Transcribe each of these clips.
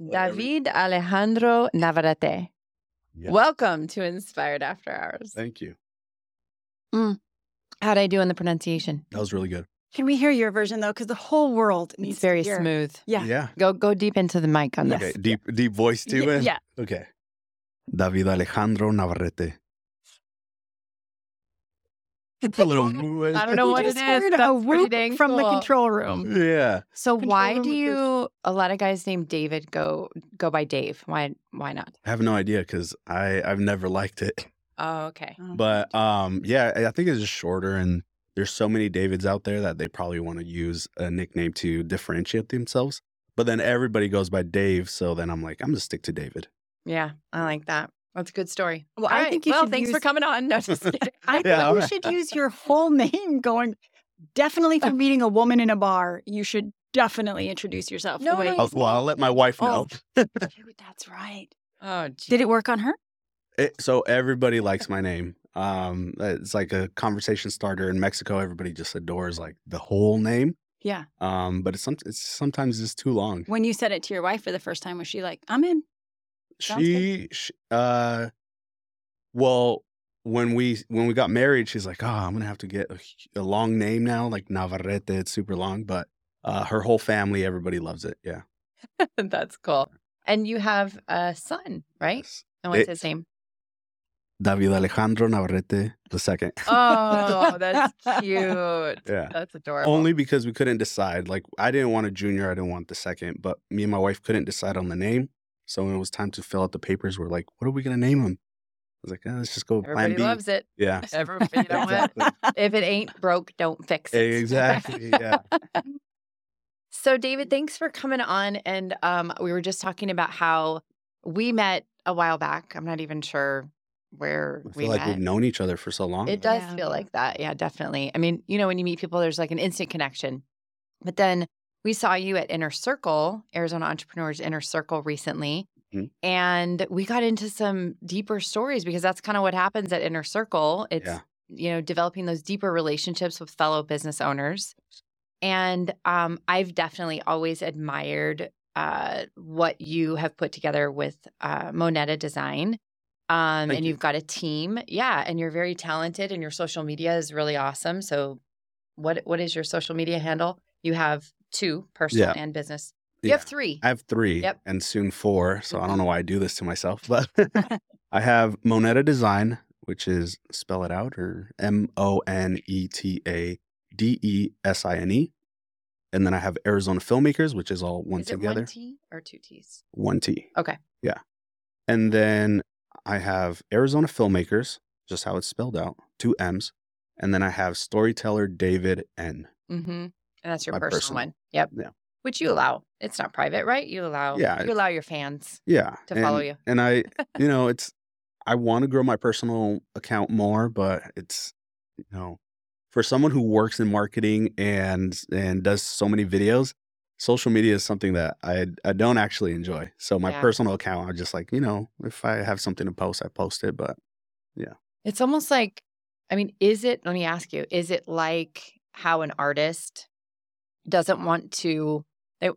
Whatever. David Alejandro Navarrete. Yeah. Welcome to Inspired After Hours. Thank you. How'd I do in the pronunciation? That was really good. Can we hear your version though? Because the whole world needs It's very to hear. smooth. Yeah. Yeah. Go go deep into the mic on Yes. this. Okay. Deep deep voice too. Y- eh? yeah. Okay. David Alejandro Navarrete. It's a little. I don't know what it just is. heard That's a whoop dang from the control room. Yeah. So Control why do with this. you a lot of guys named David go go by Dave? Why why not? I have no idea because I I've never liked it. Oh, okay. Oh. But um, yeah, I I think it's just shorter, and there's so many Davids out there that they probably want to use a nickname to differentiate themselves. But then everybody goes by Dave, so then I'm like, I'm gonna stick to David. Yeah, I like that. That's a good story. Well, All I right, think you well, should thanks for coming on. No, just kidding. I think Yeah, you alright. should use your whole name going. Definitely for meeting a woman in a bar, you should definitely introduce yourself. No, way no, I'll, well, I'll let my wife know. Oh. Dude, that's right. oh, gee. Did it work on her? It, so everybody likes my name. Um, it's like a conversation starter in Mexico. Everybody just adores like the whole name. Yeah. Um, but it's, some, it's sometimes it's too long. When you said it to your wife for the first time, was she like, I'm in? She, she, uh, well, when we when we got married, she's like, "Oh, I'm gonna have to get a, a long name now, like Navarrete. It's super long." But uh, her whole family, everybody loves it. Yeah. That's cool. And you have a son, right? Yes. And what's It- his name? David Alejandro Navarrete the second. Oh, that's cute. Yeah. That's adorable. Only because we couldn't decide. Like I didn't want a junior, I didn't want the second, but me and my wife couldn't decide on the name. So when it was time to fill out the papers, we're like, "What are we gonna name him?" I was like, "Eh, "Let's just go Everybody plan B." loves it. Yeah. Everybody, you know what? Exactly. If it ain't broke, don't fix it. Exactly. Yeah. So, David, thanks for coming on. And um, we were just talking about how we met a while back. I'm not even sure where I we like met. we've known each other for so long. It does Yeah. feel like that. Yeah, definitely. I mean, you know, when you meet people, there's like an instant connection. But then we saw you at Inner Circle, Arizona Entrepreneurs Inner Circle recently. Mhm. And we got into some deeper stories because that's kind of what happens at Inner Circle. It's, Yeah. you know, developing those deeper relationships with fellow business owners. And um, I've definitely always admired uh, what you have put together with uh, Moneta Design. Um, and you. you've got a team. Yeah. And you're very talented and your social media is really awesome. So what what is your social media handle? You have two, personal Yeah. and business. You Yeah. have three. I have three Yep. and soon four. So I Mhm. don't know why I do this to myself, but I have Moneta Design, which is spell it out or M O N E T A D E S I N E. And then I have Arizona Filmmakers, which is all one is together. one T or two T's? One T. Okay. Yeah. And then I have Arizona Filmmakers, just how it's spelled out, two M's. And then I have Storyteller David N. Mm-hmm. And that's your personal, personal. one. Yep. Yeah. Which you allow. It's not private, right? You allow Yeah. you allow your fans Yeah. to follow you. And I, you know, it's, I want to grow my personal account more, but it's, you know, for someone who works in marketing and and does so many videos, social media is something that I I don't actually enjoy. So my Yeah. personal account, I'm just like, you know, if I have something to post, I post it. But yeah. It's almost like, I mean, is it, let me ask you, is it like how an artist doesn't want to, they,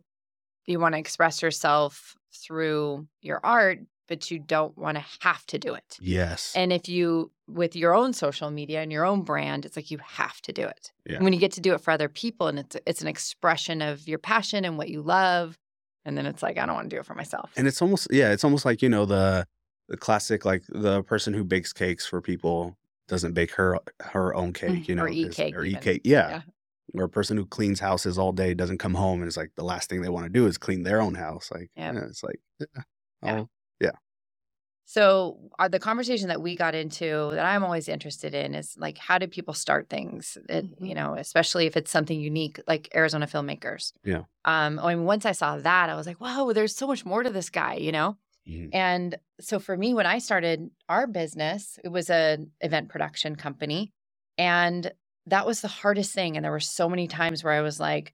you want to express yourself through your art, but you don't want to have to do it? yes, And if you, with your own social media and your own brand, it's like you have to do it. Yeah. When you get to do it for other people and it's, it's an expression of your passion and what you love. And then it's like, I don't want to do it for myself. and it's almost yeah, it's almost like you know the the classic like the person who bakes cakes for people doesn't bake her her own cake, mm-hmm. you know, Or eat cake or eat cake, yeah. Yeah. Or a person who cleans houses all day doesn't come home and it's like the last thing they want to do is clean their own house. Like, Yep. yeah, it's like, yeah, Yeah. I'll- So, uh, the conversation that we got into that I'm always interested in is like, how do people start things? It, Mhm. You know, especially if it's something unique, like Arizona filmmakers. Yeah. Um. I mean, once I saw that, I was like, wow, there's so much more to this guy. You know. Mhm. And so for me, when I started our business, it was an event production company, and that was the hardest thing. And there were so many times where I was like,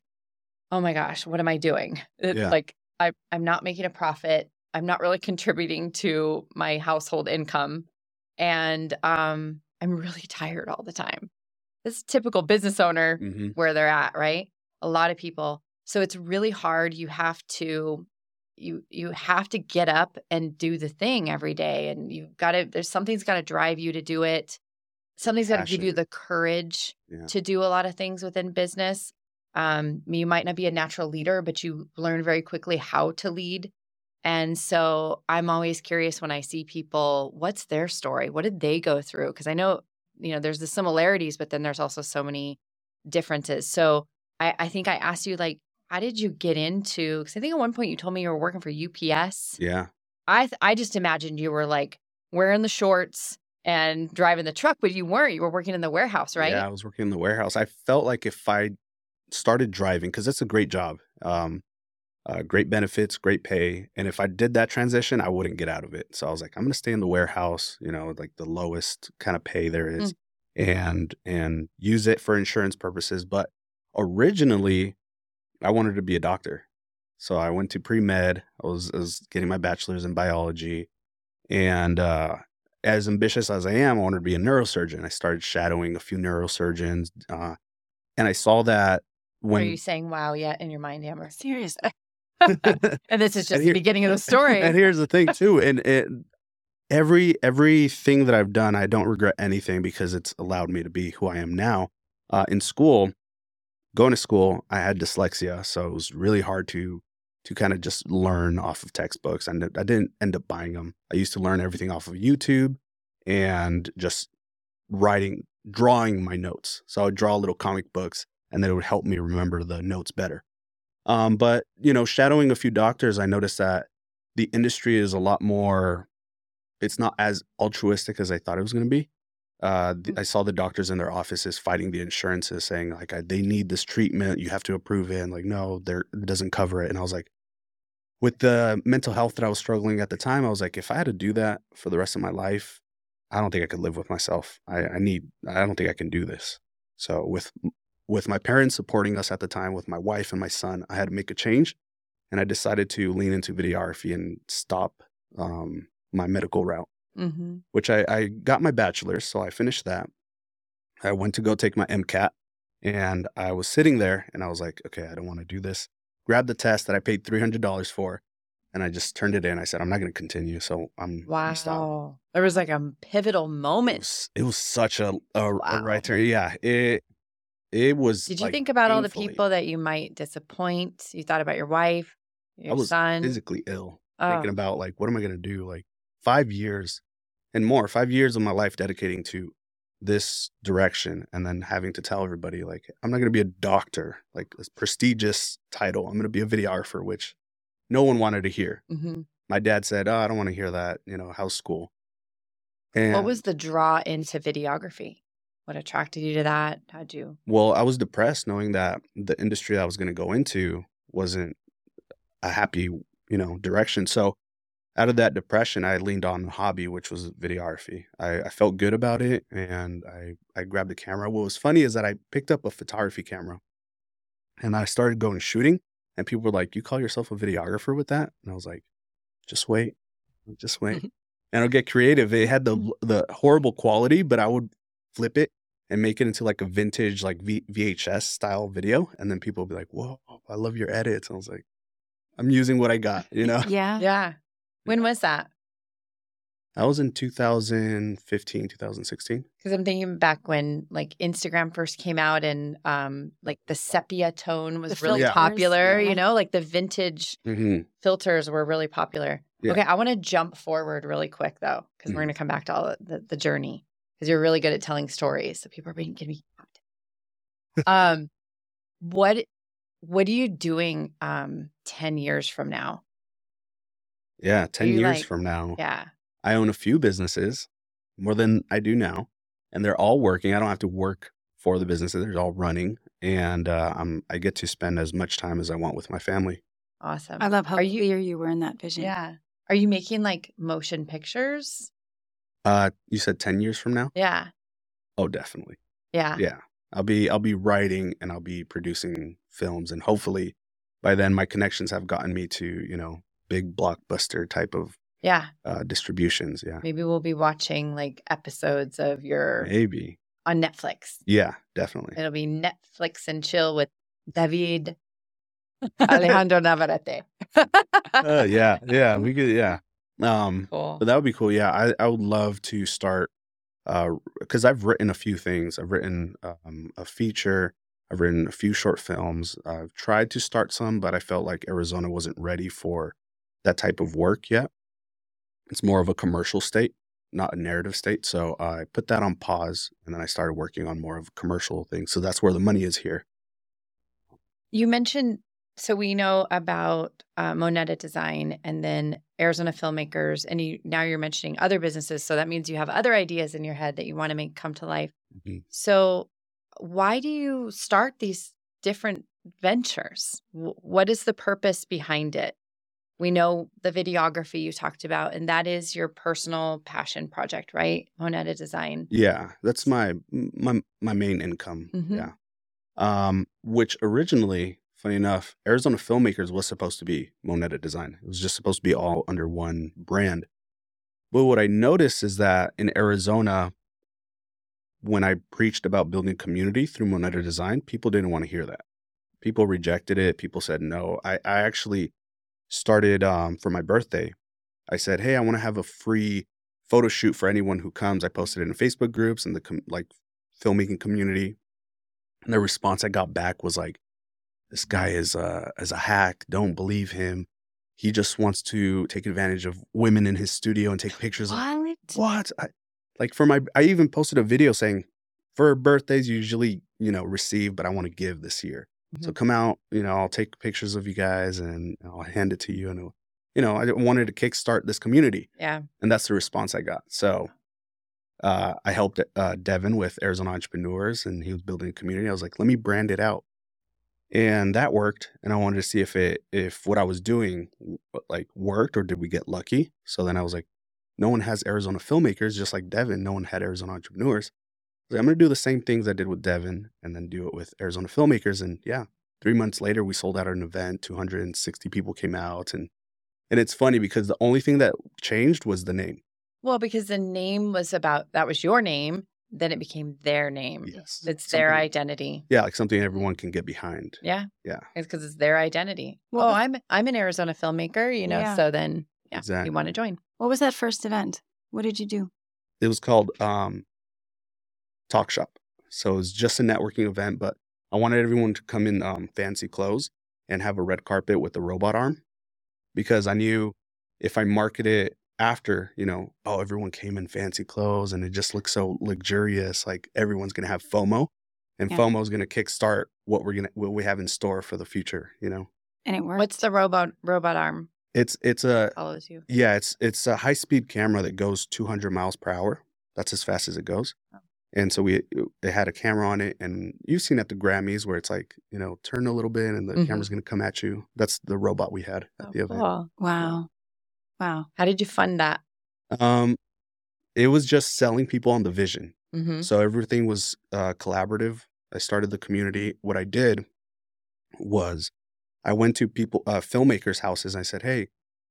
oh my gosh, what am I doing? It- Yeah. Like, I, I'm not making a profit. I'm not really contributing to my household income. And um, I'm really tired all the time. This is typical business owner Mhm. where they're at, right? A lot of people. So it's really hard. You have to you you have to get up and do the thing every day and you've got to there's something's got to drive you to do it something's got to give you the courage Yeah. to do a lot of things within business. Um you might not be a natural leader but you learn very quickly how to lead. And so i'm always curious when i see people what's their story? What did they go through? Because i know you know there's the similarities but then there's also so many differences. So i i think i asked you like how did you get into because i think at one point you told me you were working for UPS Yeah. i th- i just imagined you were like wearing the shorts and driving the truck but you weren't you were working in the warehouse right Yeah, I was working in the warehouse. I felt like if I started driving, because it's a great job, um, uh, great benefits, great pay, and if I did that transition, I wouldn't get out of it. So I was like, I'm going to stay in the warehouse, you know, like the lowest kind of pay there is, and and use it for insurance purposes. But originally, I wanted to be a doctor, so I went to pre med. I was, I was getting my bachelor's in biology, and uh, as ambitious as I am, I wanted to be a neurosurgeon. I started shadowing a few neurosurgeons, uh, and I saw that when. are you saying wow yet in your mind amber Seriously. and this is just And the beginning of the story and here's the thing too, and it, every everything that I've done, I don't regret anything because it's allowed me to be who I am now. Uh, in school, going to school, I had dyslexia, so it was really hard to to kind of just learn off of textbooks, and I didn't end up buying them. I used to learn everything off of YouTube and just writing, drawing my notes. So I would draw little comic books, and then it would help me remember the notes better. Um, but you know, shadowing a few doctors, I noticed that the industry is a lot more. It's not as altruistic as I thought it was going to be. Uh, th- I saw the doctors in their offices fighting the insurances, saying like, I, "They need this treatment. You have to approve it." And like, no, there it doesn't cover it. And I was like, with the mental health that I was struggling at the time, I was like, if I had to do that for the rest of my life, I don't think I could live with myself. I, I need. I don't think I can do this. So with with my parents supporting us at the time, with my wife and my son, I had to make a change, and I decided to lean into videography and stop um, my medical route, mm-hmm. which I, I got my bachelor's, so I finished that. I went to go take my MCAT, and I was sitting there, and I was like, okay, I don't want to do this. Grabbed the test that I paid three hundred dollars for, and I just turned it in. I said, I'm not going to continue, so I'm wow there was like a pivotal It moment was, it was such a a, a right turn. Yeah, it it was. Did you like, think about all the people that you might disappoint? You thought about your wife, your I was son. physically ill, Oh, thinking about like, what am I going to do? Like five years and more, five years of my life dedicating to this direction, and then having to tell everybody like, I'm not going to be a doctor, like this prestigious title. I'm going to be a videographer, which no one wanted to hear. mhm. My dad said, "Oh, I don't want to hear that. You know, how's school?" And What was the draw into videography? What attracted you to that? How'd you? Well, I was depressed knowing that the industry I was going to go into wasn't a happy, you know, direction. So out of that depression, I leaned on a hobby, which was videography. I, I felt good about it and I, I grabbed a camera. What was funny is that I picked up a photography camera and I started going shooting and people were like, you call yourself a videographer with that? And I was like, just wait, just wait. and I'll get creative. It had the, mm-hmm. the horrible quality, but I would flip it and make it into like a vintage like v- VHS style video, and then people would be like, "Whoa, I love your edits." And I was like, "I'm using what I got," you know. Yeah. Yeah. When was that? That was in 2015, 2016. Because I'm thinking back when like Instagram first came out and um like the sepia tone was The really filters, popular, yeah. you know, like the vintage Mm-hmm. filters were really popular. Yeah. Okay, I want to jump forward really quick though, because we're Mhm. going to come back to all the, the, the journey because you're really good at telling stories. So people are being going to be. um, what what are you doing um ten years from now? Yeah, 10 you, years like- from now, Yeah, I own a few businesses, more than I do now, and they're all working. I don't have to work for the businesses; they're all running, and uh, I'm I get to spend as much time as I want with my family. awesome. I love how Are you- clear you were in that vision. yeah, are you making like motion pictures? Uh, you said 10 years from now? Yeah, Oh, definitely. yeah, yeah i'll be i'll be writing and i'll be producing films and hopefully by then my connections have gotten me to you know big blockbuster type of yeah. uh, distributions yeah Maybe we'll be watching like episodes of your maybe on Netflix. yeah definitely It'll be Netflix and chill with David Alejandro Navarrete. Uh, yeah, yeah, we could, yeah. Um, cool. but that would be cool. Yeah, I, I would love to start, uh, because I've written a few things. I've written um, a feature. I've written a few short films. I've tried to start some, but I felt like Arizona wasn't ready for that type of work yet. It's more of a commercial state, not a narrative state. So I put that on pause, and then I started working on more of commercial things. So that's where the money is here. You mentioned so we know about uh, Moneta Design and then Arizona filmmakers, and you now you're mentioning other businesses. So that means you have other ideas in your head that you want to make come to life. Mhm. So why do you start these different ventures? W- What is the purpose behind it? We know the videography you talked about, and that is your personal passion project, right? Moneta Design. Yeah, that's my my my main income. Mhm. Yeah. Um, which originally, funny enough, Arizona Filmmakers was supposed to be Moneta Design. It was just supposed to be all under one brand. But what I noticed is that in Arizona, when I preached about building community through Moneta Design, people didn't want to hear that. People rejected it. People said no. I, I actually started um, for my birthday. I said, hey, I want to have a free photo shoot for anyone who comes. I posted it in Facebook groups and the com- like filmmaking community. And the response I got back was like, "This guy is a is a hack. Don't believe him. He just wants to take advantage of women in his studio and take pictures." of What? What? I, like for my, I even posted a video saying, "For birthdays, usually you know receive, but I want to give this year. So come out. You know, I'll take pictures of you guys and I'll hand it to you. And you know, I wanted to kickstart this community." Yeah. and that's the response I got. So uh, I helped uh, Devin with Arizona Entrepreneurs, and he was building a community. I was like, let me brand it out, and that worked. And I wanted to see if it if what I was doing like worked or did we get lucky. So then I was like, no one has Arizona filmmakers, just like Devin. No one had Arizona Entrepreneurs. I was like, I'm gonna do the same things I did with Devin, and then do it with Arizona filmmakers. And yeah, three months later, we sold out an event. 260 people came out, and and it's funny because the only thing that changed was the name. Well, because the name was about that was your name, then it became their name. Yes. It's their identity. Yeah, like something everyone can get behind. Yeah. Yeah. It's because it's their identity. Well, oh, I'm I'm an Arizona filmmaker, you know, Yeah. so then yeah, Exactly. you want to join. What was that first event? What did you do? It was called um, Talk Shop. So it was just a networking event, but I wanted everyone to come in um, fancy clothes and have a red carpet with a robot arm because I knew if I market it after, you know, oh, everyone came in fancy clothes and it just looks so luxurious, like everyone's going to have FOMO. And Yeah. FOMO is going to kickstart what we're going to, what we have in store for the future, you know? And it worked. What's the robot robot arm It's, it's a, follows you? Yeah, it's it's a high speed camera that goes 200 miles per hour. That's as fast as it goes. Oh. And so we it had a camera on it, and you've seen at the Grammys where it's like you know turn a little bit and the Mhm. camera's gonna come at you. That's the robot we had at Oh, the event. cool. wow. Wow. How did you fund that? Um, it was just selling people on the vision. Mm-hmm. So everything was uh, collaborative. I started the community. What I did was I went to people, uh, filmmakers' houses, and I said, "Hey,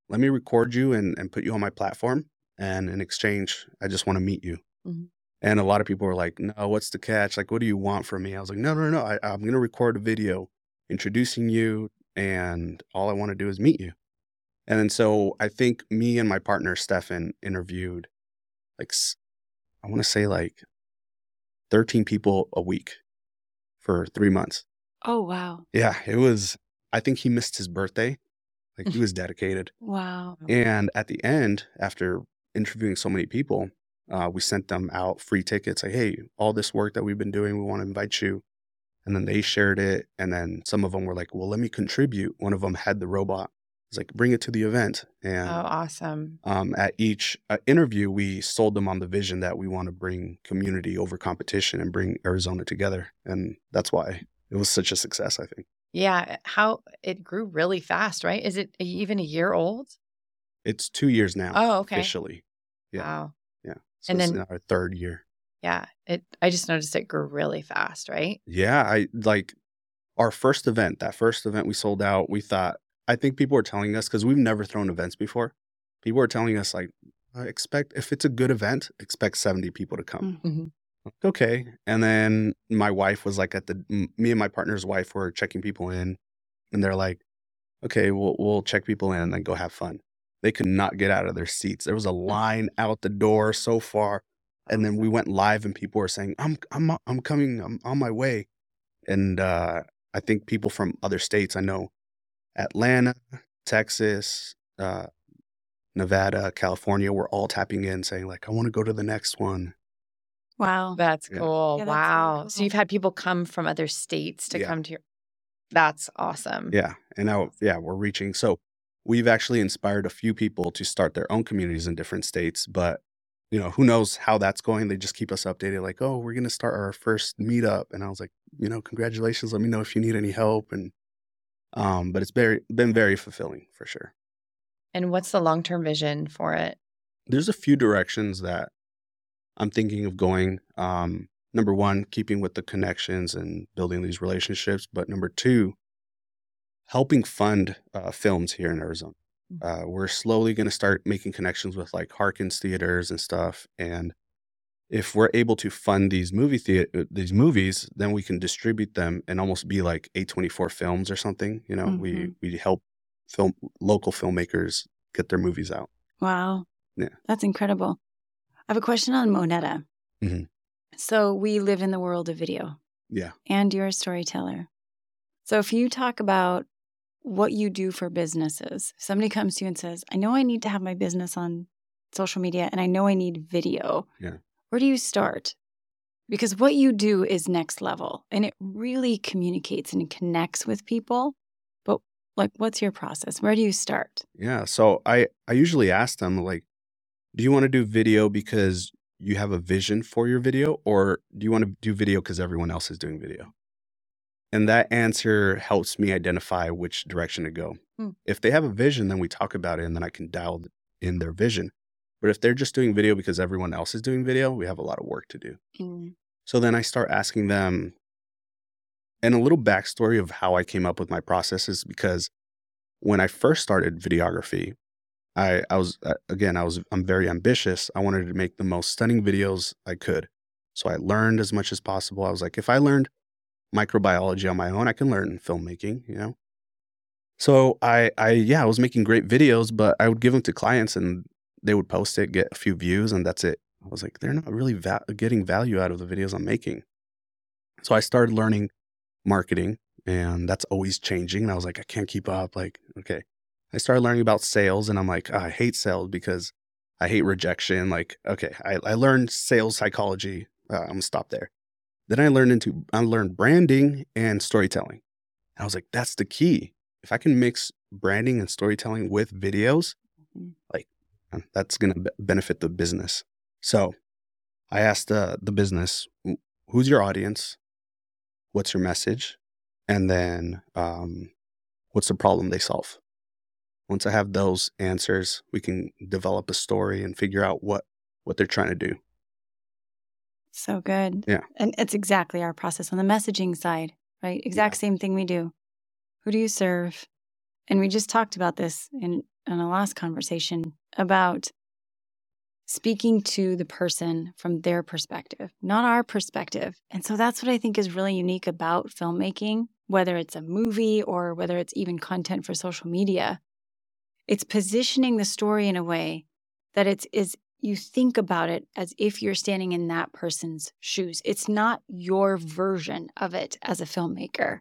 let me record you and, and put you on my platform. And in exchange, I just want to meet you." Mhm. And a lot of people were like, "No, what's the catch? Like, what do you want from me?" I was like, "No, no, no. I, I'm going to record a video introducing you, and all I want to do is meet you." And then so I think me and my partner Stefan interviewed like I want to say like 13 people a week for three months. Oh, wow. Yeah, it was, I think he missed his birthday. Like he was dedicated. Wow. And at the end, after interviewing so many people, uh, we sent them out free tickets. Like, hey, all this work that we've been doing, we want to invite you. And then they shared it. And then some of them were like, well, let me contribute. One of them had the robot. It's like, bring it to the event. And Oh, awesome. um, at each uh, interview, we sold them on the vision that we want to bring community over competition and bring Arizona together. And that's why it was such a success, I think. Yeah. How it grew really fast, right? Is it even a year old? It's two years now, Oh, okay. officially. Yeah. Wow. So And then- our third year. Yeah. It. I just noticed it grew really fast, right? Yeah. I like our first event, that first event we sold out, we thought, I think people were telling us, because we've never thrown events before, people were telling us, like, "I expect, if it's a good event, expect 70 people to come. Mhm. okay. And then my wife was like at the, me and my partner's wife were checking people in. and they're like, "Okay, we'll we'll check people in and then go have fun." They could not get out of their seats. There was a line out the door so far, and then we went live, and people were saying, "I'm I'm I'm coming. I'm on my way." And uh, I think people from other states, I know, Atlanta, Texas, uh, Nevada, California, were all tapping in, saying like, "I want to go to the next one." Wow. That's Yeah. cool. Yeah, that's really wow. cool. So you've had people come from other states to Yeah. come to your. That's awesome. Yeah, and now yeah, we're reaching. So we've actually inspired a few people to start their own communities in different states, but you know, who knows how that's going? They just keep us updated like, "Oh, we're going to start our first meetup." And I was like, "You know, congratulations. Let me know if you need any help." And um but it's very been very fulfilling for sure. And what's the long term vision for it? There's a few directions that I'm thinking of going. Um number 1, keeping with the connections and building these relationships, but number 2, helping fund uh, films here in Arizona. Uh, we're slowly going to start making connections with like Harkins theaters and stuff. And if we're able to fund these movie theater, these movies, then we can distribute them and almost be like A24 films or something. You know, we Mhm. we help film local filmmakers get their movies out. Wow. Yeah. That's incredible. I have a question on Moneta. Mhm. So we live in the world of video Yeah. and you're a storyteller. So if you talk about what you do for businesses, if somebody comes to you and says, I know I need to have my business on social media and I know I need video. Yeah. Where do you start? Because what you do is next level and it really communicates and connects with people. But like what's your process? Where do you start? Yeah. So I I usually ask them like, do you want to do video because you have a vision for your video, or do you want to do video because everyone else is doing video? And that answer helps me identify which direction to go. Hmm. If they have a vision, then we talk about it, and then I can dial in their vision. But if they're just doing video because everyone else is doing video, we have a lot of work to do. So then I start asking them, and a little backstory of how I came up with my processes because when I first started videography, I, I was uh, again I was I'm very ambitious. I wanted to make the most stunning videos I could. So I learned as much as possible. I was like, if I learned microbiology on my own, I can learn filmmaking, you know. So I I yeah, I was making great videos, but I would give them to clients and they would post it, get a few views, and that's it. I was like, they're not really va- getting value out of the videos I'm making. So I started learning marketing, and that's always changing. And I was like, I can't keep up. Like, okay. I started learning about sales, and I'm like, "Ah, I hate sales because I hate rejection. Like, okay, I, I learned sales psychology. Uh, I'm gonna stop there. Then I learned into I learned branding and storytelling. I was like, that's the key. If I can mix branding and storytelling with videos, Mhm. like uh, that's gonna be- benefit the business. So I asked uh, the business, who's your audience? What's your message? And then um, what's the problem they solve? Once I have those answers, we can develop a story and figure out what what they're trying to do. So good. Yeah. And it's exactly our process on the messaging side, right? Exact same thing we do. Who do you serve? And we just talked about this in, in a last conversation about speaking to the person from their perspective, not our perspective. And so that's what I think is really unique about filmmaking, whether it's a movie or whether it's even content for social media. It's positioning the story in a way that it's is you think about it as if you're standing in that person's shoes. It's not your version of it as a filmmaker.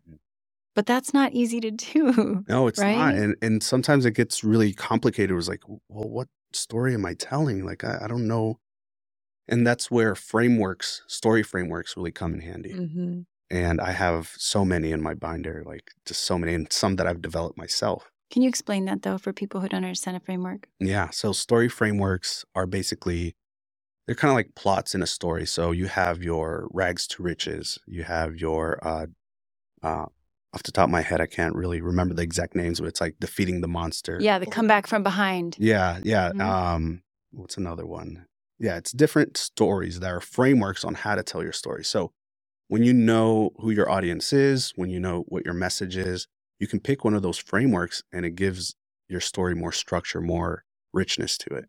But that's not easy to do. No, it's not. And and sometimes it gets really complicated. It was like, well, what story am I telling? Like I, I don't know. And that's where frameworks, story frameworks really come in handy. Mm-hmm. And I have so many in my binder, like just so many, and some that I've developed myself. Can you explain that though for people who don't understand a framework? Yeah. So story frameworks are basically they're kind of like plots in a story. So you have your rags to riches. You have your uh uh off the top of my head, I can't really remember the exact names, but it's like defeating the monster. Yeah, the comeback from behind. Yeah, yeah. Mhm. Um what's another one? Yeah, it's different stories that are frameworks on how to tell your story. So when you know who your audience is, when you know what your message is, you can pick one of those frameworks and it gives your story more structure, more richness to it.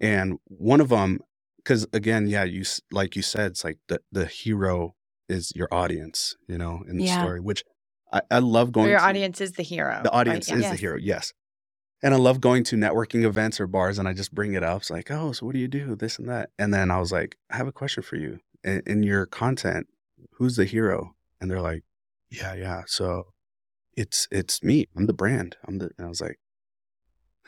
And one of them, because again, yeah, you like you said, it's like the the hero is your audience, you know, in the Yeah. story, which I, I love going. Or your to, audience is the hero. The audience right? is Yeah. the hero. Yes. And I love going to networking events or bars and I just bring it up. It's like, oh, so what do you do? This and that. And then I was like, I have a question for you. In, in your content, who's the hero? And they're like, yeah, yeah. So it's it's me. I'm the brand. I'm the and I was like,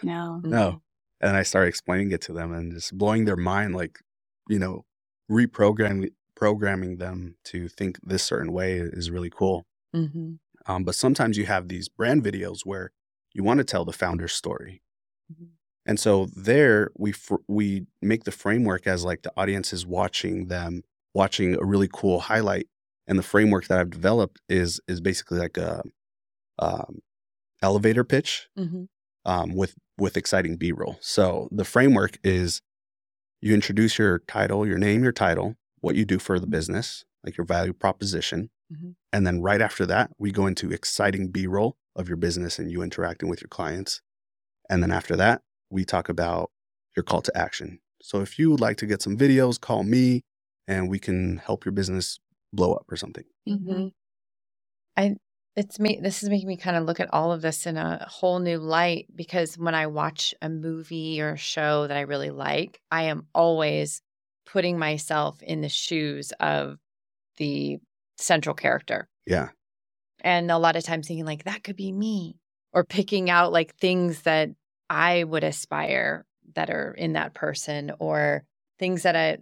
No. no. And I started explaining it to them and just blowing their mind, like, you know, reprogramming programming them to think this certain way is really cool. Mhm. Um, but sometimes you have these brand videos where you want to tell the founder's story. Mhm. And so there we fr- we make the framework as like the audience is watching them watching a really cool highlight and the framework that I've developed is is basically like a um, elevator pitch Mhm. um, with with exciting B-roll. So the framework is you introduce your title, your name, your title, what you do for the business, like your value proposition, Mhm. and then right after that, we go into exciting B-roll of your business and you interacting with your clients, and then after that, we talk about your call to action. So if you would like to get some videos, call me, and we can help your business blow up or something. Mhm. I it's me this is making me kind of look at all of this in a whole new light because when I watch a movie or a show that I really like, I am always putting myself in the shoes of the central character. Yeah, And a lot of times thinking like that could be me or picking out like things that I would aspire that are in that person or things that I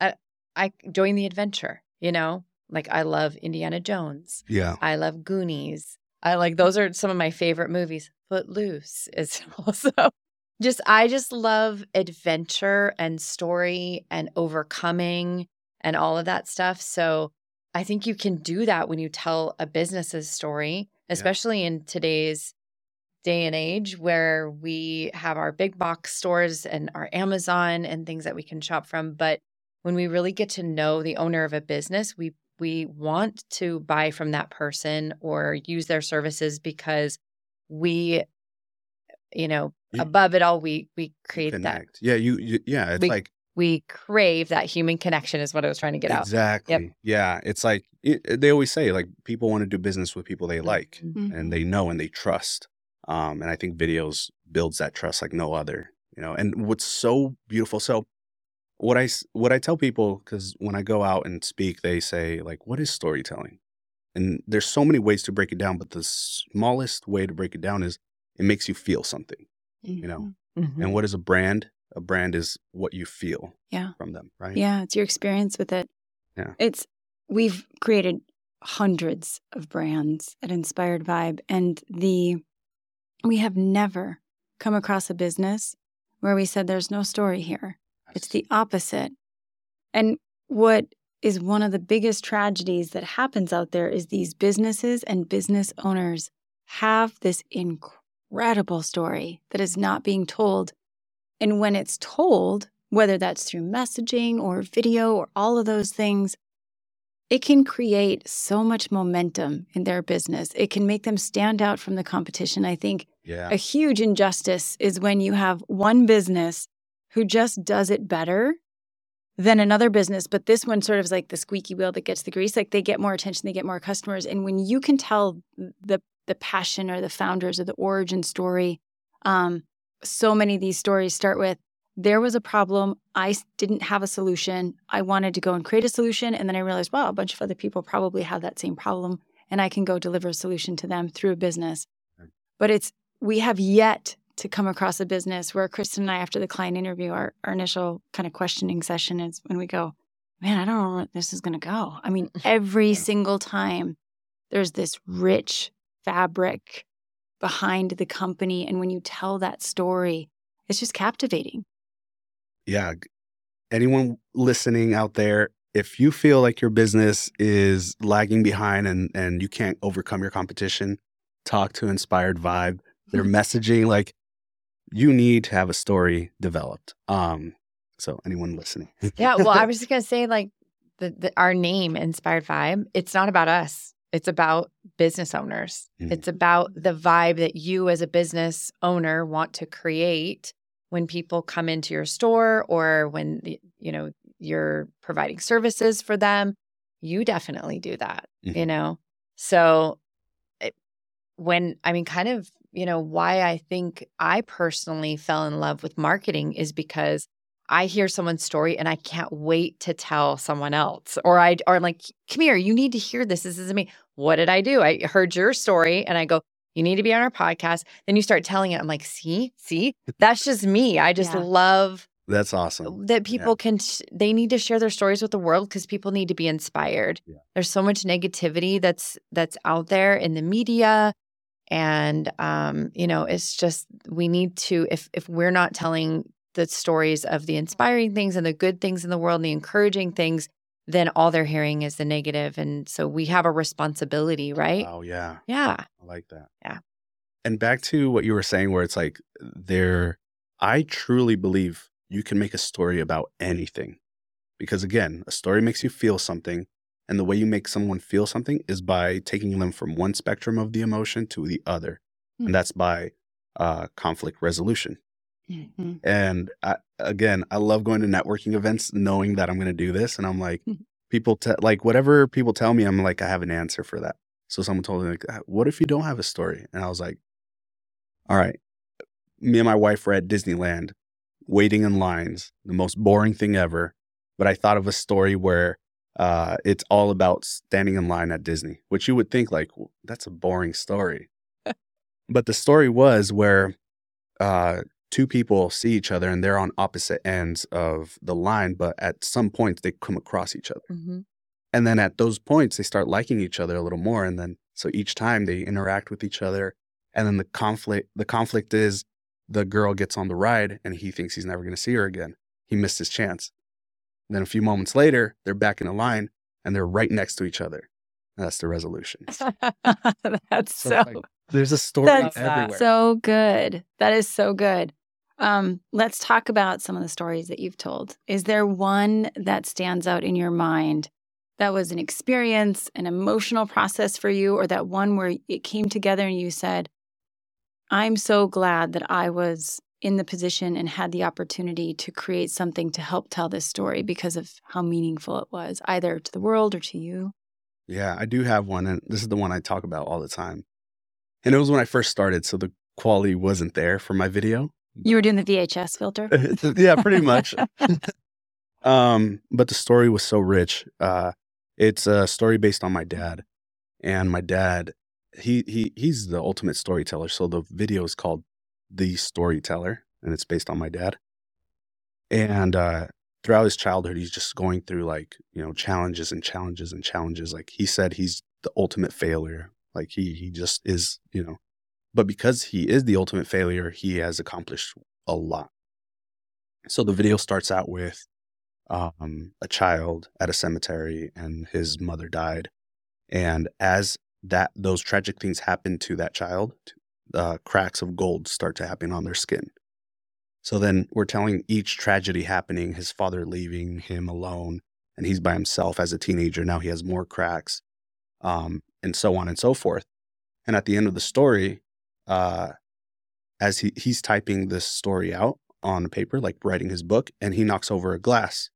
I, I join the adventure, you know? Like I love Indiana Jones. yeah, I love Goonies. I like those are some of my favorite movies. Footloose is also just I just love adventure and story and overcoming and all of that stuff. So I think you can do that when you tell a business's story, especially in today's day and age where we have our big box stores and our Amazon and things that we can shop from. But when we really get to know the owner of a business, we we want to buy from that person or use their services because we you know You- above it all we we create that connect. Yeah, you, you yeah, it's We- like we crave that human connection is what I was trying to get out. Exactly. Yeah. It's like it, they always say, like people want to do business with people they like Mhm. and they know and they trust. Um, and I think videos builds that trust like no other. You know, and what's so beautiful. So what I what I tell people because when I go out and speak, they say like, "What is storytelling?" And there's so many ways to break it down, but the smallest way to break it down is it makes you feel something. You know, Mhm. And what is a brand? A brand is what you feel Yeah. from them, right? Yeah, it's your experience with it. Yeah. It's we've created hundreds of brands at Inspired Vibe and the we have never come across a business where we said there's no story here. It's the opposite. And what is one of the biggest tragedies that happens out there is these businesses and business owners have this incredible story that is not being told. And when it's told, whether that's through messaging or video or all of those things, it can create so much momentum in their business. It can make them stand out from the competition. I think yeah. a huge injustice is when you have one business who just does it better than another business, but this one sort of is like the squeaky wheel that gets the grease. Like they get more attention, they get more customers. And when you can tell the the passion or the founders or the origin story, um, so many of these stories start with there was a problem. I didn't have a solution. I wanted to go and create a solution. And then I realized, wow, a bunch of other people probably have that same problem. And I can go deliver a solution to them through a business. But it's, we have yet to come across a business where Kristen and I, after the client interview, our, our initial kind of questioning session is when we go, man, I don't know where this is going to go. I mean, every single time there's this rich fabric behind the company. And when you tell that story, it's just captivating. yeah, anyone listening out there, if you feel like your business is lagging behind and and you can't overcome your competition, talk to Inspired Vibe. Their messaging, like you need to have a story developed. Um, so anyone listening, yeah, well, I was just gonna say, like, the, the our name, Inspired Vibe. It's not about us. It's about business owners. Mhm. It's about the vibe that you, as a business owner, want to create when people come into your store or when the, you know you're providing services for them. You definitely do that. You Mhm. know, so when I mean, kind of, you know, why I think I personally fell in love with marketing is because I hear someone's story and I can't wait to tell someone else. Or I or I'm like, come here, you need to hear this. This is me. What did I do? I heard your story and I go, you need to be on our podcast. Then you start telling it. I'm like, see, see, that's just me. I just Yeah. love That's awesome. that people can sh- they need to share their stories with the world because people need to be inspired Yeah. there's so much negativity that's that's out there in the media and um you know it's just we need to if if we're not telling the stories of the inspiring things and the good things in the world and the encouraging things then all they're hearing is the negative and so we have a responsibility right Oh yeah. yeah I like that. Yeah. And back to what you were saying, where it's like there, I truly believe you can make a story about anything. Because again, a story makes you feel something. And the way you make someone feel something is by taking them from one spectrum of the emotion to the other. Hmm. And that's by uh, conflict resolution. Mhm. And I, again, I love going to networking events knowing that I'm going to do this. And I'm like, Mhm. people, te- like, whatever people tell me, I'm like, I have an answer for that. So someone told me, like, "Uh, what if you don't have a story? And I was like, all right. Me and my wife were at Disneyland waiting in lines, the most boring thing ever. But I thought of a story where uh, it's all about standing in line at Disney, which you would think, like, "Well, that's a boring story. but the story was where uh, two people see each other and they're on opposite ends of the line, but at some points they come across each other. Mhm. And then at those points, they start liking each other a little more. And then so each time they interact with each other. And then the conflict, the conflict is the girl gets on the ride and he thinks he's never going to see her again. He missed his chance. Then a few moments later, they're back in a line and they're right next to each other. And that's the resolution. That's So so like, there's a story That's everywhere. so good. That is so good. Um, let's talk about some of the stories that you've told. Is there one that stands out in your mind that was an experience, an emotional process for you, or that one where it came together and you said, I'm so glad that I was in the position and had the opportunity to create something to help tell this story because of how meaningful it was, either to the world or to you? Yeah, I do have one, and this is the one I talk about all the time. And it was when I first started, so the quality wasn't there for my video. You were doing the VHS filter? yeah, pretty much. um, but the story was so rich. Uh, it's a story based on my dad, and my dad, he he he's the ultimate storyteller. So the video is called "The Storyteller," and it's based on my dad. And uh, throughout his childhood, he's just going through like you know challenges and challenges and challenges. Like he said, he's the ultimate failure. Like he he just is, you know. But because he is the ultimate failure, he has accomplished a lot. So the video starts out with um, a child at a cemetery, and his mother died. And as that those tragic things happen to that child, uh, cracks of gold start to happen on their skin. So then we're telling each tragedy happening, his father leaving him alone, and he's by himself as a teenager. Now he has more cracks, um, and so on and so forth. And at the end of the story, uh, as he, he's typing this story out on paper, like writing his book, and he knocks over a glass.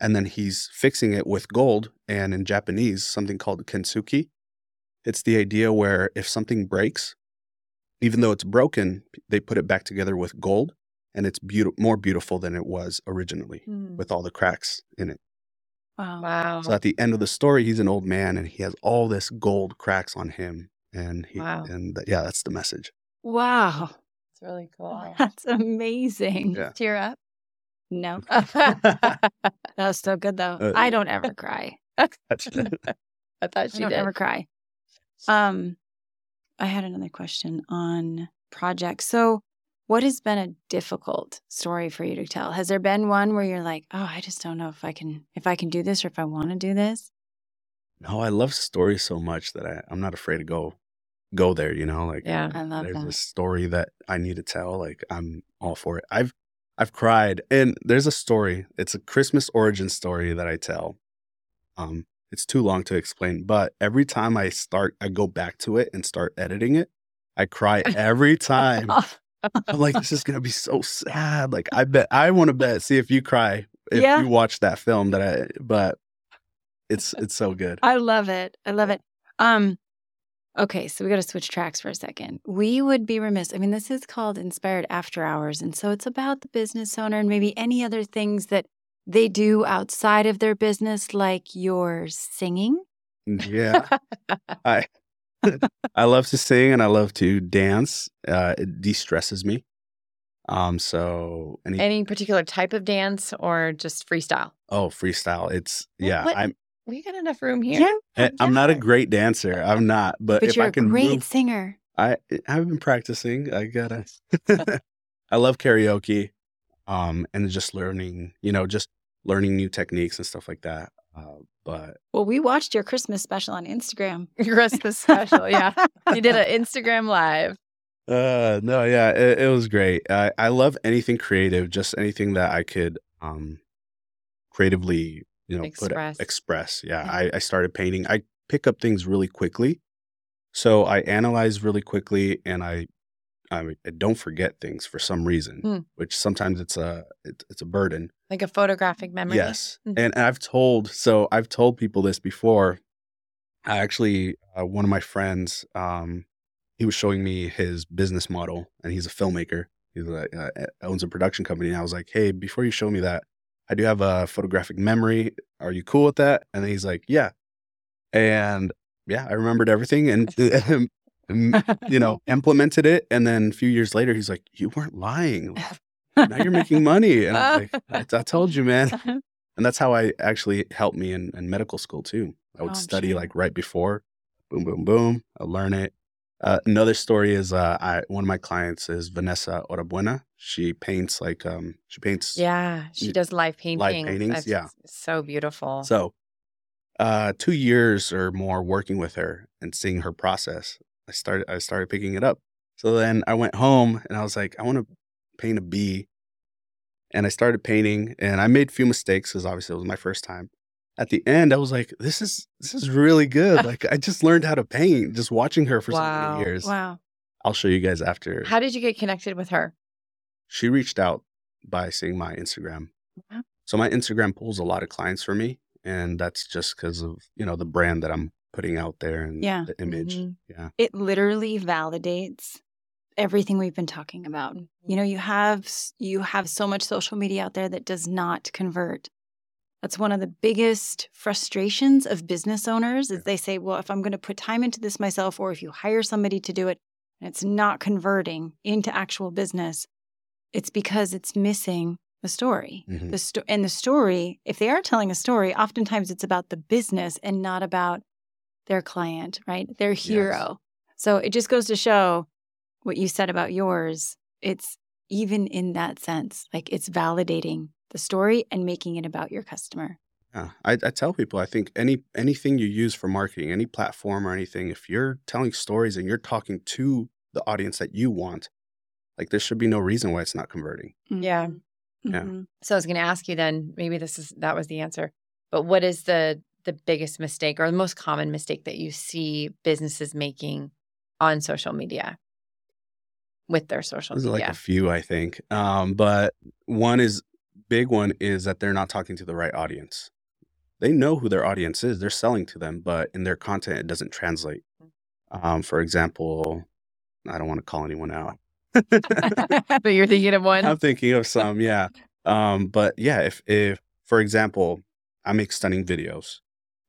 And then he's fixing it with gold and in Japanese, something called kintsugi. It's the idea where if something breaks, even though it's broken, they put it back together with gold and it's beautiful, more beautiful than it was originally with all the cracks in it. Wow. wow So at the end of the story, he's an old man and he has all this gold cracks on him. And he, Wow. and th- yeah, that's the message. Wow. it's really cool That's amazing. Yeah. Tear up? No. That was so good though. Uh, I don't ever cry. I thought I she don't did. ever cry. Um, I had another question on projects. So, what has been a difficult story for you to tell? Has there been one where you're like, "Oh, I just don't know if I can if I can do this or if I want to do this"? no, I love stories so much that I, I'm not afraid to go go there, you know, like Yeah. I love there's a story that I need to tell, like I'm all for it. I've I've cried and there's a story. It's a Christmas origin story that I tell. Um it's too long to explain, but every time I start I go back to it and start editing it, I cry every time. I'm like this is going to be so sad. Like I bet I want to bet see if you cry if Yeah. you watch that film that I but it's it's so good. I love it. I love it. Um, Okay, so we got to switch tracks for a second. We would be remiss. I mean, this is called Inspired After Hours. And so it's about the business owner and maybe any other things that they do outside of their business, like your singing. Yeah. I I love to sing and I love to dance. Uh, it de-stresses me. Um, so any, Any particular type of dance or just freestyle? oh freestyle. It's yeah. what- I'm We got enough room here. I- I'm not a great dancer. I'm not, but, But if you're I a can great move, singer. I I've been practicing. I gotta. I love karaoke, um, and just learning. You know, just learning new techniques and stuff like that. Uh, but Well, we watched your Christmas special on Instagram. Christmas special. Yeah. You did an Instagram live. uh, no, yeah, it, it was great. I I love anything creative, just anything that I could um creatively, you know, Express. put express. Yeah, Yeah. I I started painting. I pick up things really quickly, so I analyze really quickly, and I I, I don't forget things for some reason, Hmm. which sometimes it's a it, it's a burden. Like a photographic memory. Yes, Mhm. and, and I've told so I've told people this before. I actually uh, one of my friends, um, he was showing me his business model, and he's a filmmaker. He uh, owns a production company. And I was like, hey, before you show me that, I do have a photographic memory. Are you cool with that? And he's like, yeah. And yeah, I remembered everything and, you know implemented it. And then a few years later, he's like, you weren't lying. Now you're making money. And I'm like, I, I told you, man. And that's how I actually helped me in, in medical school too. I would Oh, study like right before, boom, boom, boom. I learn it. Uh, another story is uh, I one of my clients is Vanessa Orabuena. She paints like um she paints. Yeah. She does live paintings. paintings, That's yeah. So beautiful. So, uh, two years or more working with her and seeing her process, I started I started picking it up. So then I went home and I was like, I want to paint a bee, and I started painting and I made a few mistakes because obviously it was my first time. At the end, I was like, this is this is really good. Like I just learned how to paint just watching her for so many years. wow. I'll show you guys after. How did you get connected with her? she reached out by seeing my Instagram. Wow. So my Instagram pulls a lot of clients for me, and that's just because of you know the brand that I'm putting out there and Yeah. the image. Mhm. Yeah, It literally validates everything we've been talking about. You know, you have you have so much social media out there that does not convert. That's one of the biggest frustrations of business owners is Yeah. they say, "Well, if I'm going to put time into this myself or if you hire somebody to do it and it's not converting into actual business, it's because it's missing the story." Mhm. The sto- and the story, if they are telling a story, oftentimes it's about the business and not about their client, right? Their hero. So it just goes to show what you said about yours. It's even in that sense, like it's validating the story and making it about your customer. yeah. I, I tell people I think any anything you use for marketing, any platform or anything, if you're telling stories and you're talking to the audience that you want, like there should be no reason why it's not converting. Yeah. Mhm. Yeah. Mhm. So I was going to ask you then, maybe this is that was the answer. But what is the the biggest mistake or the most common mistake that you see businesses making on social media with their social There's media? like a few, I think. Um, but one is big one is that they're not talking to the right audience. They know who their audience is. They're selling to them, but in their content, it doesn't translate. Um, for example, I don't want to call anyone out. but you're thinking of one. I'm thinking of some, yeah. Um, but yeah, if if for example, I make stunning videos,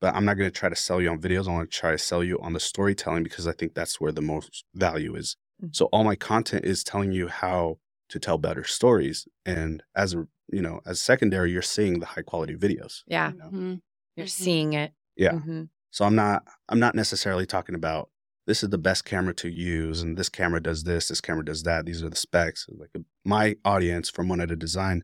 but I'm not going to try to sell you on videos. I want to try to sell you on the storytelling because I think that's where the most value is. Mhm. So all my content is telling you how to tell better stories, and as a you know, as secondary, you're seeing the high quality videos. yeah, you know? Mhm. you're Mhm. seeing it. Yeah. Mhm. So I'm not I'm not necessarily talking about this is the best camera to use and this camera does this, this camera does that. These are the specs. Like my audience from One Edit Design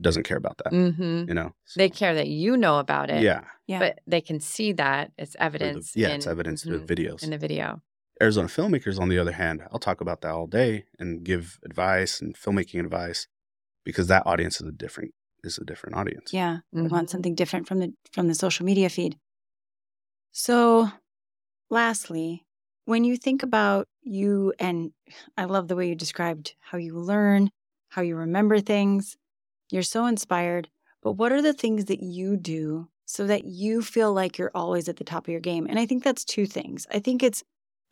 doesn't care about that. Mm-hmm. You know, They care that you know about it. yeah, Yeah. But they can see that it's Or the- evidence. yeah, in, it's evidence through mhm, the videos. in the video. Arizona filmmakers, on the other hand, I'll talk about that all day and give advice and filmmaking advice because that audience is a different is a different audience. yeah. We want Mhm. something different from the from the social media feed. So, lastly, when you think about you and I love the way you described how you learn, how you remember things. You're so inspired, but what are the things that you do so that you feel like you're always at the top of your game. And I think that's two things. I think it's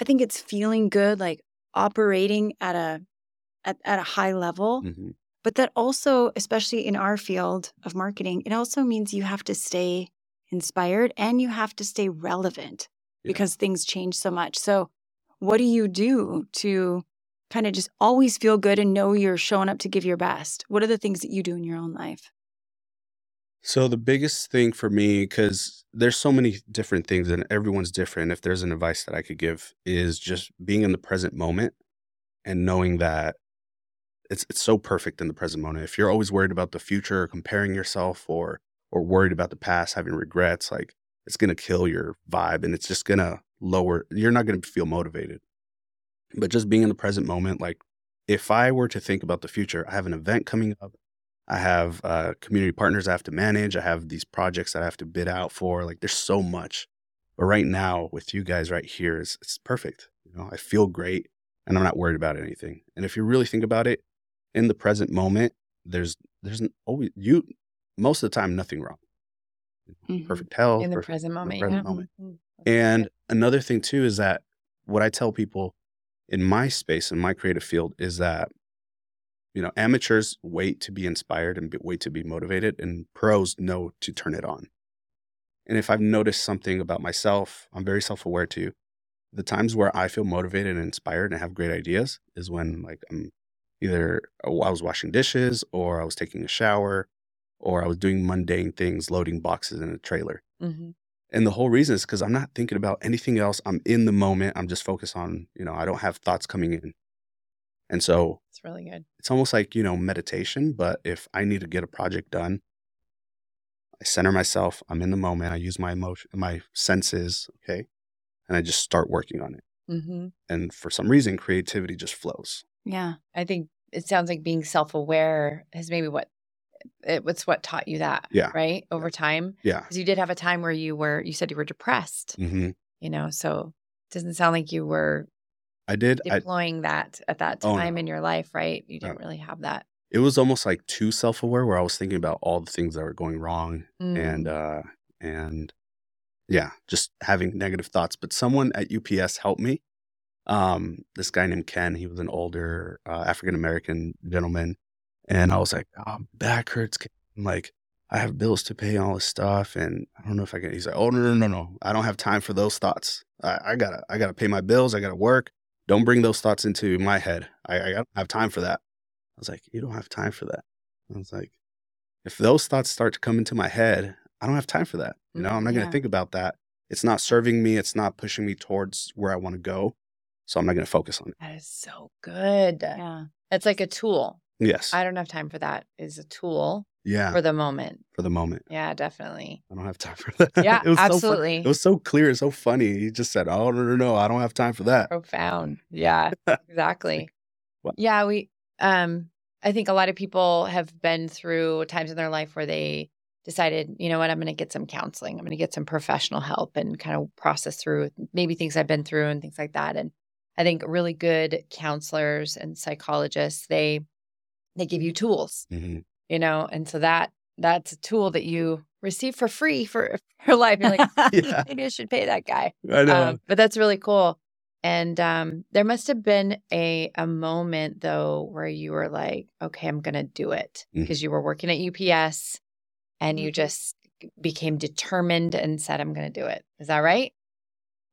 I think it's feeling good like operating at a at, at a high level, hmm but that also especially in our field of marketing, it also means you have to stay inspired and you have to stay relevant Yeah. because things change so much. So what do you do to kind of just always feel good and know you're showing up to give your best? What are the things that you do in your own life? So the biggest thing for me, because there's so many different things and everyone's different. If there's an advice that I could give, is just being in the present moment and knowing that it's it's so perfect in the present moment. If you're always worried about the future, or comparing yourself, or or worried about the past, having regrets, like it's gonna kill your vibe and it's just gonna lower. You're not gonna feel motivated. But just being in the present moment, like if I were to think about the future, I have an event coming up. I have uh, community partners I have to manage. I have these projects that I have to bid out for. Like there's so much. But right now with you guys right here, it's, it's perfect. You know, I feel great and I'm not worried about anything. And if you really think about it, in the present moment, there's there's always you most of the time nothing wrong. Mhm. Perfect health. in the perfect- present moment. present yeah. moment. Mhm. and another thing too is that what I tell people in my space in my creative field is that you know amateurs wait to be inspired and wait to be motivated and pros know to turn it on. And if I've noticed something about myself, I'm very self-aware too. The times where I feel motivated and inspired and have great ideas is when like I'm either I was washing dishes or I was taking a shower or I was doing mundane things, loading boxes in a trailer. Mhm. And the whole reason is because I'm not thinking about anything else. I'm in the moment. I'm just focused on, you know, I don't have thoughts coming in. And so It's really good. it's almost like, you know, meditation. But if I need to get a project done, I center myself. I'm in the moment. I use my emotion, my senses. Okay. And I just start working on it. hmm And for some reason, creativity just flows. Yeah. I think it sounds like being self aware is maybe what it, was what taught you that. Yeah. Right. Over time. Yeah. Because you did have a time where you were, you said you were depressed, hmm you know, so it doesn't sound like you were I did. I, deploying that at that Oh, no. time in your life, right? You didn't really have that. it was almost like too self aware where I was thinking about all the things that were going wrong Mm. and uh and yeah just having negative thoughts but someone at UPS helped me um this guy named ken he was an older uh, african american gentleman and i was like oh back hurts I'm like i have bills to pay and all this stuff and i don't know if i can he's like oh no no no no i don't have time for those thoughts i, I gotta i gotta pay my bills i gotta work don't bring those thoughts into my head i, I don't have time for that i was like you don't have time for that i was like if those thoughts start to come into my head, I don't have time for that. You mm, know, I'm not going to Yeah. think about that. It's not serving me. It's not pushing me towards where I want to go. So I'm not going to focus on it. That is so good. Yeah. It's like a tool. Yes. I don't have time for that. Is a tool yeah. for the moment. For the moment. Yeah, definitely. I don't have time for that. Yeah, It was so absolutely. it was so clear. So funny. He just said, Oh, no, no, no. I don't have time for that. Profound. Yeah, exactly. Yeah, we um I think a lot of people have been through times in their life where they decided, you know what, I'm going to get some counseling. I'm going to get some professional help and kind of process through maybe things I've been through and things like that. And I think really good counselors and psychologists, they they give you tools, hmm you know, and so that that's a tool that you receive for free for your life. You're like, Yeah. maybe I should pay that guy. I know. Um, but that's really cool. And um, there must have been a a moment though where you were like, okay, I'm gonna do it Mm. because you were working at UPS and you Mhm. just became determined and said, I'm gonna do it. Is that right?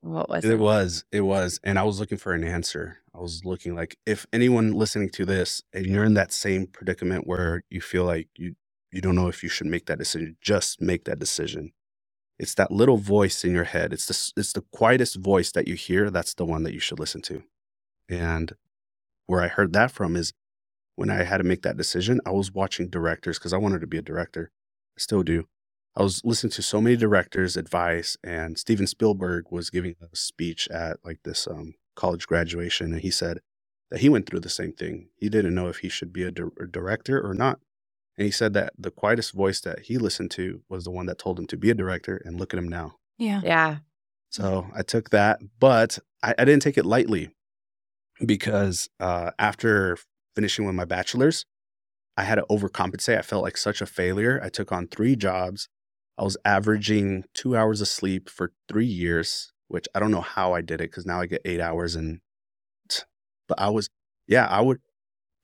What was It it? was. It was. And I was looking for an answer. I was looking like if anyone listening to this and you're in that same predicament where you feel like you you don't know if you should make that decision, just make that decision. It's that little voice in your head. It's the it's the quietest voice that you hear. That's the one that you should listen to. And where I heard that from is when I had to make that decision, I was watching directors because I wanted to be a director. I still do. I was listening to so many directors' advice, and Steven Spielberg was giving a speech at like this um, college graduation, and he said that he went through the same thing. He didn't know if he should be a, dir- a director or not, and he said that the quietest voice that he listened to was the one that told him to be a director. And look at him now. Yeah. Yeah. So I took that, but I, I didn't take it lightly because uh, after finishing with my bachelor's, I had to overcompensate. I felt like such a failure. I took on three jobs I was averaging two hours of sleep for three years, which I don't know how I did it because now I get eight hours and, but I was, yeah, I would,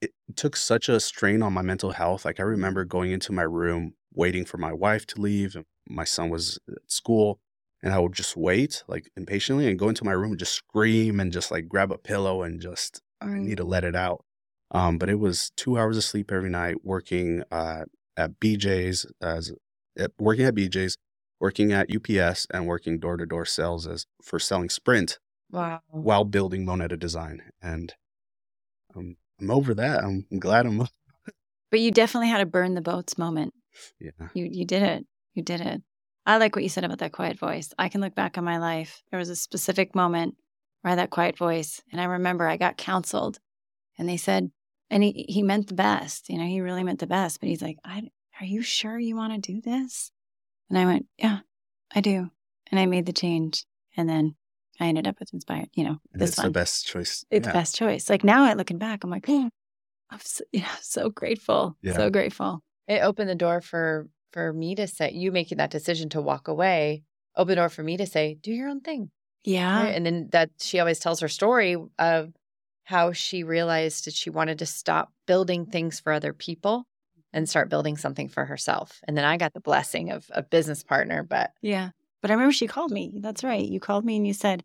it took such a strain on my mental health. Like I remember going into my room, waiting for my wife to leave. And my son was at school and I would just wait like impatiently and go into my room and just scream and just like grab a pillow and just, I need to let it out. Um, but it was two hours of sleep every night, working uh, at BJ's as at, working at BJ's, working at UPS, and working door to door sales as for selling Sprint Wow. while building Moneta Design. And um, I'm over that. I'm, I'm glad I'm. But you definitely had a burn the boats moment. Yeah. You you did it. You did it. I like what you said about that quiet voice. I can look back on my life. There was a specific moment where I had that quiet voice, and I remember I got counseled, and they said, and he he meant the best. You know, he really meant the best. But he's like, I, "Are you sure you want to do this?" And I went, "Yeah, I do." And I made the change, and then I ended up with Inspired. You know, And this it's one. the best choice. It's yeah. the best choice. Like now, I looking back, I'm like, oh, I'm so, yeah, so grateful. Yeah. So grateful. It opened the door for for me to say you making that decision to walk away. Open the door for me to say, do your own thing. Yeah. Right? And then that she always tells her story of how she realized that she wanted to stop building things for other people and start building something for herself. And then I got the blessing of a business partner, but Yeah. But I remember she called me. That's right. You called me and you said,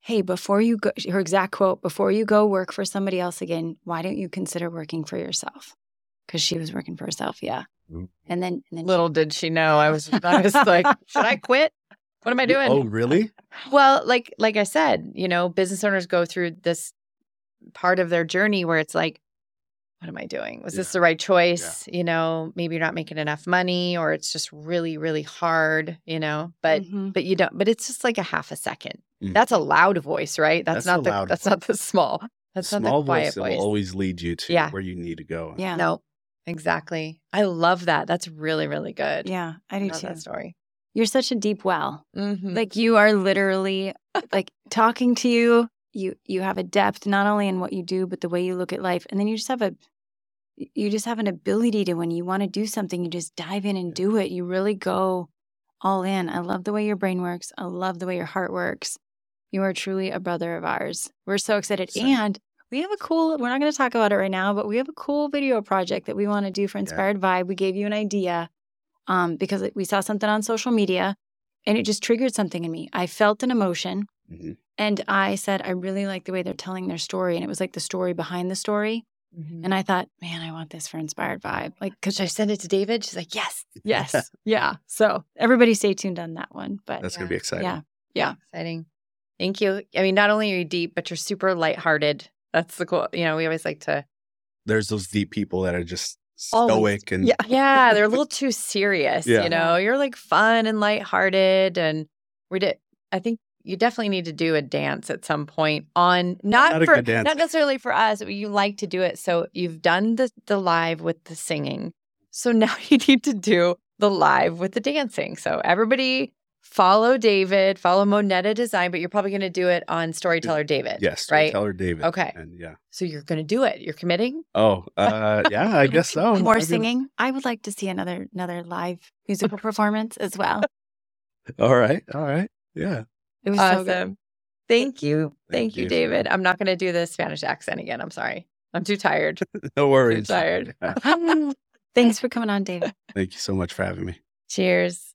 Hey, before you go, her exact quote, before you go work for somebody else again, why don't you consider working for yourself? Because she was working for herself. Yeah. Mm. And then, and then she- little did she know I was I was like, should I quit? What am I doing? Oh, really? Well, like like I said, you know, business owners go through this part of their journey where it's like, what am I doing? Was this the right choice? You know, maybe you're not making enough money or it's just really, really hard, you know, but Mhm. but you don't but it's just like a half a second. Mm. That's a loud voice, right? That's, That's not the loud that's not the small. That's not Small the quiet voice voice. will always lead you to Yeah. where you need to go. yeah. No, exactly. I love that. That's really, really good. Yeah. I I do love too. that story. You're such a deep well. Mhm. Like you are literally like talking to you, you you have a depth not only in what you do, but the way you look at life. And then you just have a you just have an ability to when you want to do something, you just dive in and do it. You really go all in. I love the way your brain works. I love the way your heart works. You are truly a brother of ours. We're so excited. Same. And we have a cool, we're not going to talk about it right now, but we have a cool video project that we want to do for Inspired Vibe. We gave you an idea um, because we saw something on social media and it just triggered something in me. I felt an emotion Mhm. and I said, I really like the way they're telling their story. And it was like the story behind the story. Mhm. And I thought, man, I want this for Inspired Vibe. Like, because I send it to David? She's like, yes. yes, yeah. So everybody stay tuned on that one. But That's going to be exciting. yeah, Yeah. Exciting. Thank you. I mean, not only are you deep, but you're super lighthearted. That's the cool. You know, we always like to. There's those deep people that are just Always. stoic and yeah, Yeah, they're a little too serious. Yeah. You know, you're like fun and lighthearted, and we did. I think you definitely need to do a dance at some point on not, Not a for dance. not necessarily for us, but you like to do it. So you've done the the live with the singing. So now you need to do the live with the dancing. So everybody follow David, follow Moneta Design, but you're probably going to do it on Storyteller David. yes, right. Storyteller David. Okay. And yeah. So you're going to do it. You're committing. Oh, uh, yeah, I guess so. I more mean, singing. I would like to see another another live musical performance as well. All right. All right. Yeah. It was so Awesome. good. Thank you. Thank Thank, you, you. David. I'm not going to do the Spanish accent again. I'm sorry. I'm too tired. No worries. tired. Thanks for coming on, David. Thank you so much for having me. Cheers.